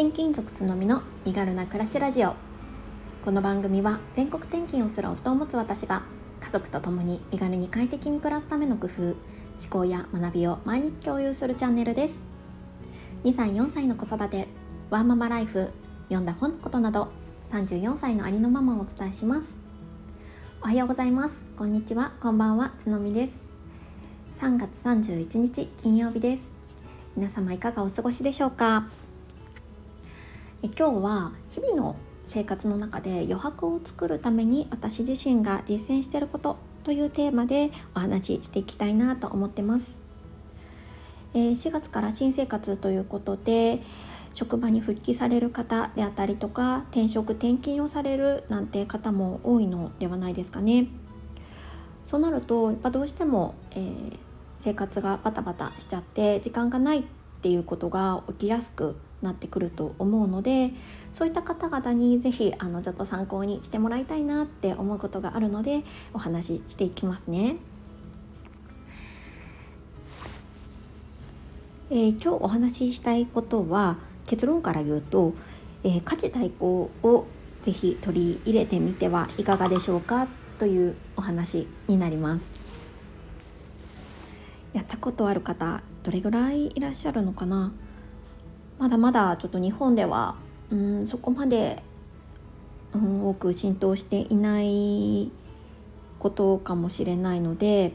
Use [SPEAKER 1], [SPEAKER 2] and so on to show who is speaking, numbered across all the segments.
[SPEAKER 1] 転勤族つのみの身軽な暮らしラジオ。この番組は全国転勤をする夫を持つ私が家族と共に身軽に快適に暮らすための工夫思考や学びを毎日共有するチャンネルです。2歳4歳の子育てワーママライフ読んだ本のことなど34歳のありのままをお伝えします。おはようございます。こんにちは。こんばんは。つのみです。3月31日金曜日です。皆様いかがお過ごしでしょうか？え今日は日々の生活の中で余白を作るために私自身が実践していることというテーマでお話ししていきたいなと思ってます、えー、4月から新生活ということで職場に復帰される方であったりとか転職転勤をされるなんて方も多いのではないですかね。そうなるとやっぱどうしても、えー、生活がバタバタしちゃって時間がないっていうことが起きやすくなってくると思うのでそういった方々に是非あのちょっと参考にしてもらいたいなって思うことがあるのでお話ししていきますね。えー、今日お話ししたいことは結論から言うと、えー、家事代行をぜひ取り入れてみてはいかがでしょうかというお話になります。やったことある方どれぐらいいらっしゃるのかな？まだまだちょっと日本ではうんそこまで、うん、多く浸透していないことかもしれないので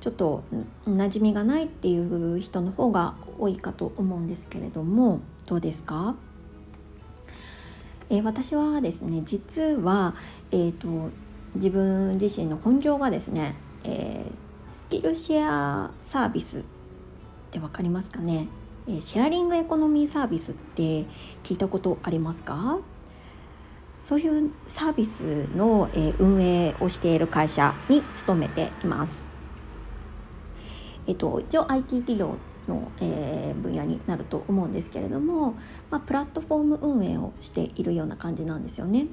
[SPEAKER 1] ちょっと馴染みがないっていう人の方が多いかと思うんですけれどもどうですか？えー、私はですね実は、えーと、自分自身の本業がですね、えー、スキルシェアサービスって分かりますかね？シェアリングエコノミーサービスって聞いたことありますか？そういうサービスの、運営をしている会社に勤めています。えっと、一応 IT 企業の、え、分野になると思うんですけれども、まあ、プラットフォーム運営をしているような感じなんですよね。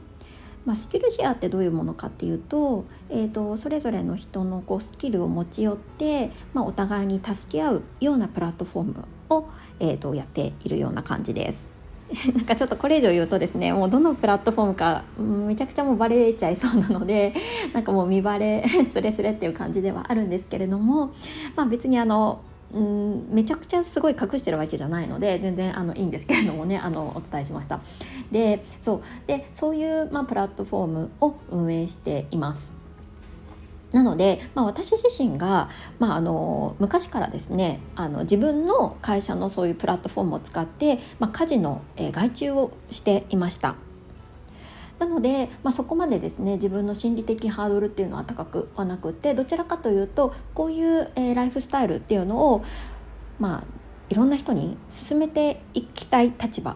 [SPEAKER 1] まあ、スキルシェアってどういうものかっていうと,、えーと、それぞれの人のこうスキルを持ち寄って、まあ、お互いに助け合うようなプラットフォームを、えーと、やっているような感じです。なんかちょっとこれ以上言うとですねもうどのプラットフォームかめちゃくちゃもうバレちゃいそうなので なんかもう見バレスレスレっていう感じではあるんですけれども、まあ、別にあのうんめちゃくちゃすごい隠してるわけじゃないので全然あのいいんですけれどもねあのお伝えしましたでそうでそういう、まあ、プラットフォームを運営していますなので、まあ、私自身が、まあ、あの昔からですねあの自分の会社のそういうプラットフォームを使って、まあ、家事の、え外注をしていましたなので、まあ、そこまでですね自分の心理的ハードルっていうのは高くはなくてどちらかというとこういう、えー、ライフスタイルっていうのをまあいろんな人に進めていきたい立場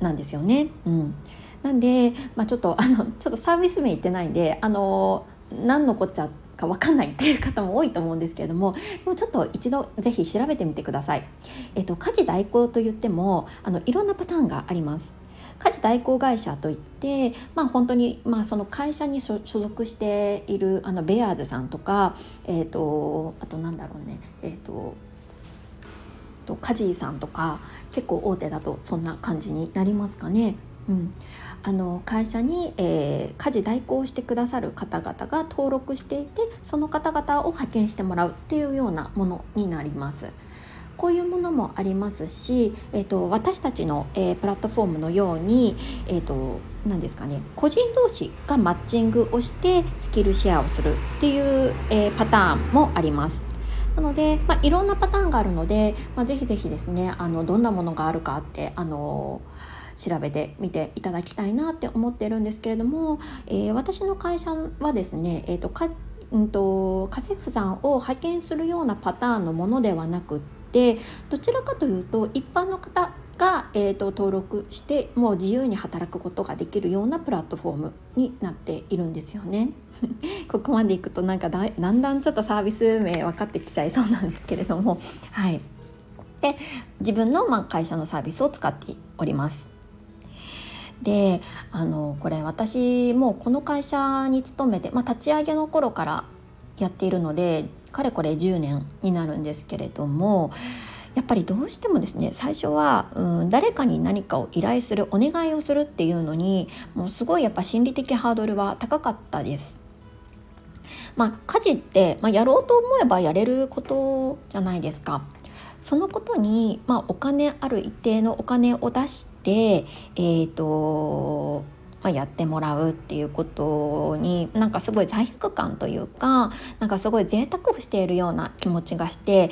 [SPEAKER 1] なんですよね。うん、なんで、まあ、ちょっとあのちょっとサービス名言ってないんであの何のこっちゃか分かんないっていう方も多いと思うんですけれどもでもちょっと一度ぜひ調べてみてください。えっと、家事代行といってもあのいろんなパターンがあります。家事代行会社といって、まあ、本当に、まあ、その会社に所属しているあのベアーズさんとか、えーと、あとなんだろうねえっ、ー、ととカジーさんとか結構大手だとそんな感じになりますかね。うん、あの会社に、えー、家事代行してくださる方々が登録していてその方々を派遣してもらうっていうようなものになります。こういうものもありますし、えーと、私たちの、えー、プラットフォームのように、えーと、何ですかね個人同士がマッチングをしてスキルシェアをするっていう、えー、パターンもあります。なので、まあ、いろんなパターンがあるので、まあ、ぜひぜひですねあのどんなものがあるかってあの調べてみていただきたいなって思ってるんですけれども、えー、私の会社はですね、えーとかうんと、家政婦さんを派遣するようなパターンのものではなくってどちらかというと一般の方が、えーと、登録してもう自由に働くことができるようなプラットフォームになっているんですよね。ここまでいくとなんかだだんだんちょっとサービス名分かってきちゃいそうなんですけれどもはいで自分のまあ会社のサービスを使っております。であのこれ私もこの会社に勤めて、まあ、立ち上げの頃からやっているのでかれこれ10年になるんですけれどもやっぱりどうしてもですね最初は、うん、誰かに何かを依頼するお願いをするっていうのにもうすごいやっぱ心理的ハードルは高かったです。まあ、家事って、まあ、やろうと思えばやれることじゃないですか。そのことに、まあ、お金ある一定のお金を出して、えーとまあ、やってもらうっていうことになんかすごい罪悪感というかなんかすごい贅沢をしているような気持ちがして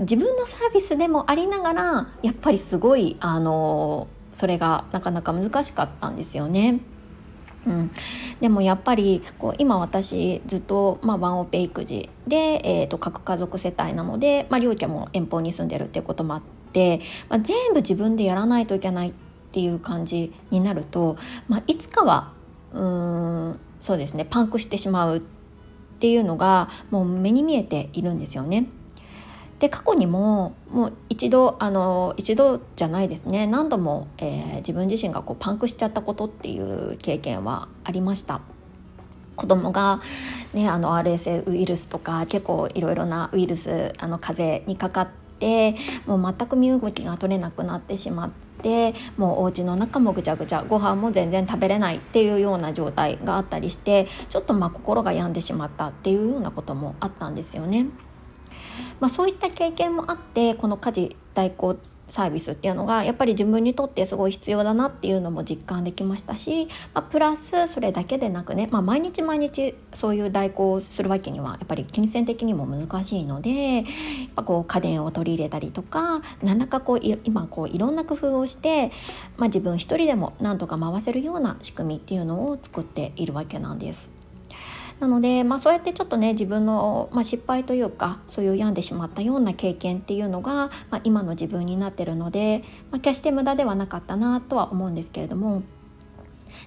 [SPEAKER 1] 自分のサービスでもありながらやっぱりすごいあのそれがなかなか難しかったんですよね。うん、でもやっぱりこう今私ずっと、まあ、ワンオペ育児で、えーと、核家族世帯なので、まあ、両家も遠方に住んでるっていうこともあって、まあ、全部自分でやらないといけないっていう感じになると、まあ、いつかはうーんそうですねパンクしてしまうっていうのがもう目に見えているんですよね。で過去にももう一度あの一度じゃないですね何度も、えー、自分自身がこうパンクしちゃったことっていう経験はありました。子供が、ね、あの RSA ウイルスとか結構いろいろなウイルスあの風邪にかかってもう全く身動きが取れなくなってしまってもうお家の中もぐちゃぐちゃご飯も全然食べれないっていうような状態があったりしてちょっとまあ心が病んでしまったっていうようなこともあったんですよね。まあ、そういった経験もあってこの家事代行サービスっていうのがやっぱり自分にとってすごい必要だなっていうのも実感できましたし、まあ、プラスそれだけでなくね、まあ、毎日毎日そういう代行をするわけにはやっぱり金銭的にも難しいのでやっぱこう家電を取り入れたりとか何らかこう今こういろんな工夫をして、まあ、自分一人でもなんとか回せるような仕組みっていうのを作っているわけなんです。なので、まあ、そうやってちょっとね自分の、まあ、失敗というかそういう病んでしまったような経験っていうのが、まあ、今の自分になってるので、まあ、決して無駄ではなかったなとは思うんですけれども。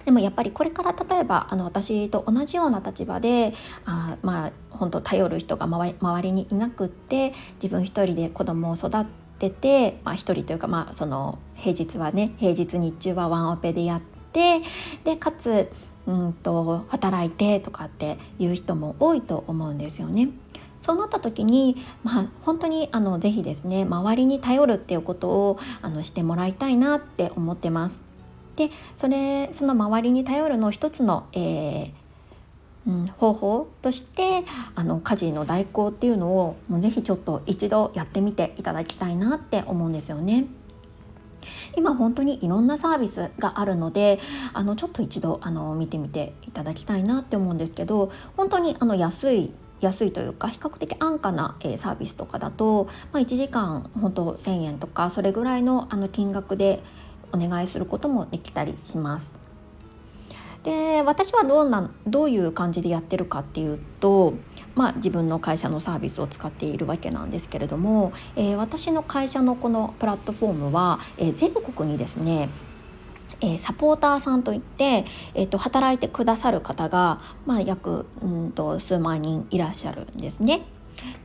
[SPEAKER 1] でもやっぱりこれから例えばあの私と同じような立場であまあ本当頼る人が周りにいなくって自分一人で子供を育てて、まあ、一人というか、まあ、その平日はね平日日中はワンオペでやってでかつうんと働いてとかっていう人も多いと思うんですよね。そうなった時に、まあ、本当にあのぜひですね周りに頼るっていうことをあのしてもらいたいなって思ってます。でそれその周りに頼るの一つの、えーうん、方法としてあの家事の代行っていうのをもうぜひちょっと一度やってみていただきたいなって思うんですよね。今本当にいろんなサービスがあるのであのちょっと一度あの見てみていただきたいなって思うんですけど本当にあの安い安いというか比較的安価な、えサービスとかだと、まあ、1時間本当1,000円とかそれぐらいのあの金額でお願いすることもできたりします。で私はどうなどういう感じでやってるかっていうとまあ、自分の会社のサービスを使っているわけなんですけれども、えー、私の会社のこのプラットフォームは、えー、全国にですねえ、サポーターさんといって、えーと、働いてくださる方が、まあ、約うんと数万人いらっしゃるんですね。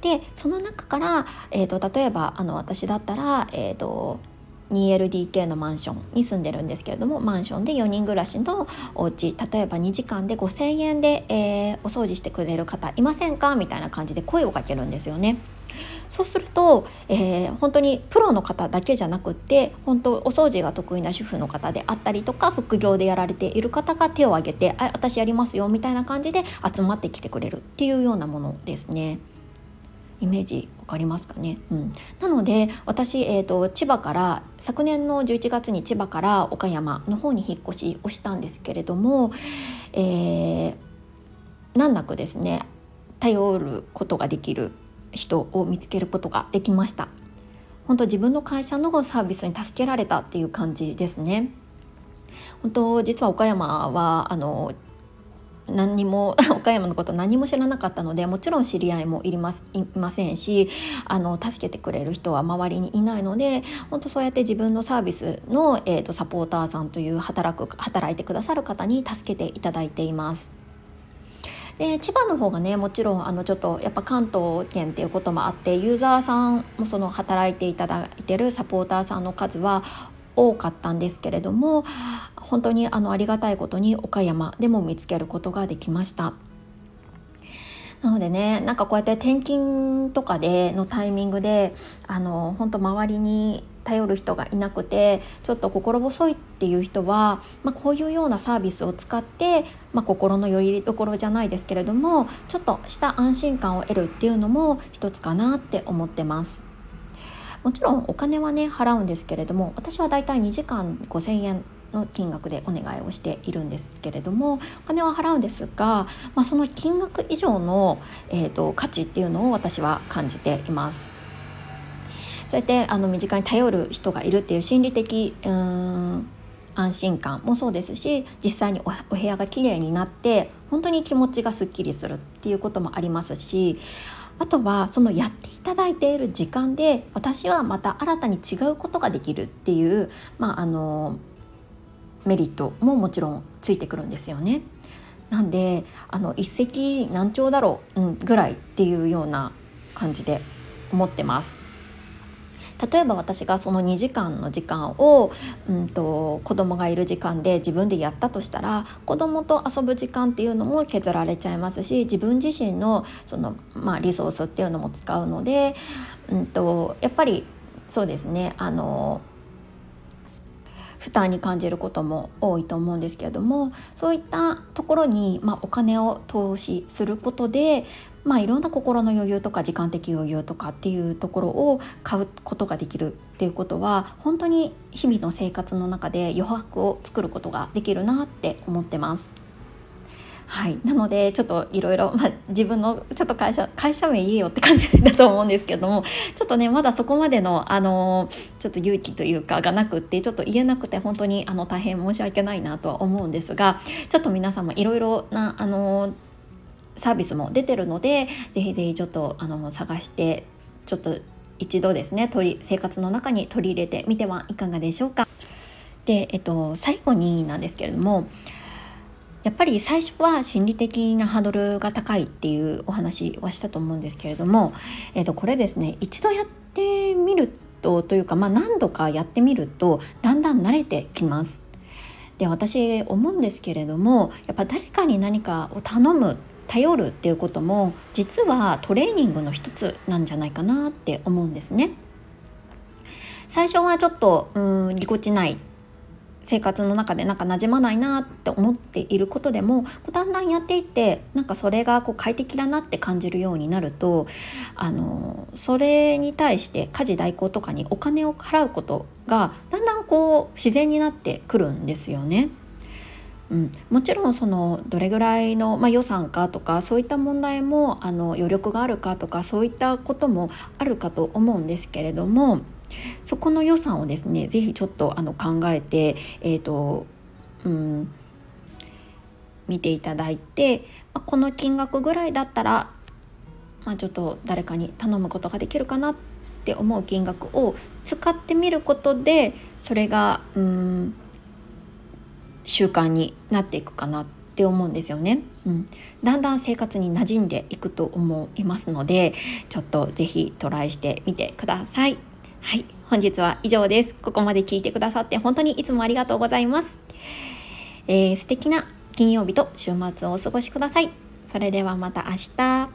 [SPEAKER 1] でその中から、えーと、例えばあの私だったら、えーと 2LDK のマンションに住んでるんですけれどもマンションで4人暮らしのお家例えば2時間で5,000円で、えー、お掃除してくれる方いませんか？みたいな感じで声をかけるんですよね。そうすると、えー、本当にプロの方だけじゃなくって本当お掃除が得意な主婦の方であったりとか副業でやられている方が手を挙げて「あ私やりますよ」みたいな感じで集まってきてくれるっていうようなものですね。イメージかりますかね、うん、なので私、えーと、千葉から昨年の11月に千葉から岡山の方に引っ越しをしたんですけれども、えー、難なくですね頼ることができる人を見つけることができました。本当自分の会社のサービスに助けられたっていう感じですね。本当実は岡山はあの何にも 岡山のこと何も知らなかったのでもちろん知り合いもいりますいませんしあの助けてくれる人は周りにいないので本当そうやって自分のサービスの、えーと、サポーターさんという働く働いてくださる方に助けていただいています。で千葉の方がねもちろんあのちょっとやっぱ関東圏っていうこともあってユーザーさんもその働いていただいてるサポーターさんの数は多かったんですけれども本当にあのありがたいことに岡山でも見つけることができました。なのでねなんかこうやって転勤とかでのタイミングであの本当周りに頼る人がいなくてちょっと心細いっていう人は、まあ、こういうようなサービスを使って、まあ、心のよりどころじゃないですけれどもちょっとした安心感を得るっていうのも一つかなって思ってます。もちろんお金はね払うんですけれども私はだいたい2時間5,000円の金額でお願いをしているんですけれどもお金は払うんですが、まあ、その金額以上の、えーと、価値っていうのを私は感じています。そうやってあの身近に頼る人がいるっていう心理的うん安心感もそうですし実際にお部屋がきれいになって本当に気持ちがすっきりするっていうこともありますしあとはそのやっていただいている時間で私はまた新たに違うことができるっていう、まあ、あのメリットももちろんついてくるんですよね。なんであの一石何鳥だろう、うん、ぐらいっていうような感じで思ってます。例えば私がその2時間の時間を、うんと、子供がいる時間で自分でやったとしたら子供と遊ぶ時間っていうのも削られちゃいますし自分自身のその、まあ、リソースっていうのも使うので、うんとやっぱりそうですねあの負担に感じることも多いと思うんですけれどもそういったところに、まあ、お金を投資することで、まあ、いろんな心の余裕とか時間的余裕とかっていうところを買うことができるっていうことは本当に日々の生活の中で余白を作ることができるなって思ってます。はい、なのでちょっといろいろ自分のちょっと会社会社名言えよって感じだと思うんですけどもちょっとねまだそこまでのあのちょっと勇気というかがなくってちょっと言えなくて本当にあの大変申し訳ないなとは思うんですがちょっと皆さんもいろいろなあのサービスも出てるのでぜひぜひちょっとあの探してちょっと一度ですね取り生活の中に取り入れてみてはいかがでしょうか。で、えっと、最後になんですけれどもやっぱり最初は心理的なハードルが高いっていうお話はしたと思うんですけれども、えー、とこれですね一度やってみるとというか、まあ、何度かやってみるとだんだん慣れてきます。で私思うんですけれどもやっぱ誰かに何かを頼む頼るっていうことも実はトレーニングの一つなんじゃないかなって思うんですね。最初はちょっとうんぎこちない生活の中でなんか馴染まないなって思っていることでもだんだんやっていってなんかそれがこう快適だなって感じるようになるとあのそれに対して家事代行とかにお金を払うことがだんだんこう自然になってくるんですよね。うん、もちろんそのどれぐらいの、まあ、予算かとかそういった問題もあの余力があるかとかそういったこともあるかと思うんですけれどもそこの予算をですね是非ちょっとあの考えて、えーとうん、見ていただいて、ま、この金額ぐらいだったら、まあ、ちょっと誰かに頼むことができるかなって思う金額を使ってみることでそれがうん習慣になっていくかなって思うんですよね、うん、だんだん生活に馴染んでいくと思いますのでちょっと是非トライしてみてください。はい、本日は以上です。ここまで聞いてくださって本当にいつもありがとうございます。えー、素敵な金曜日と週末をお過ごしください。それではまた明日。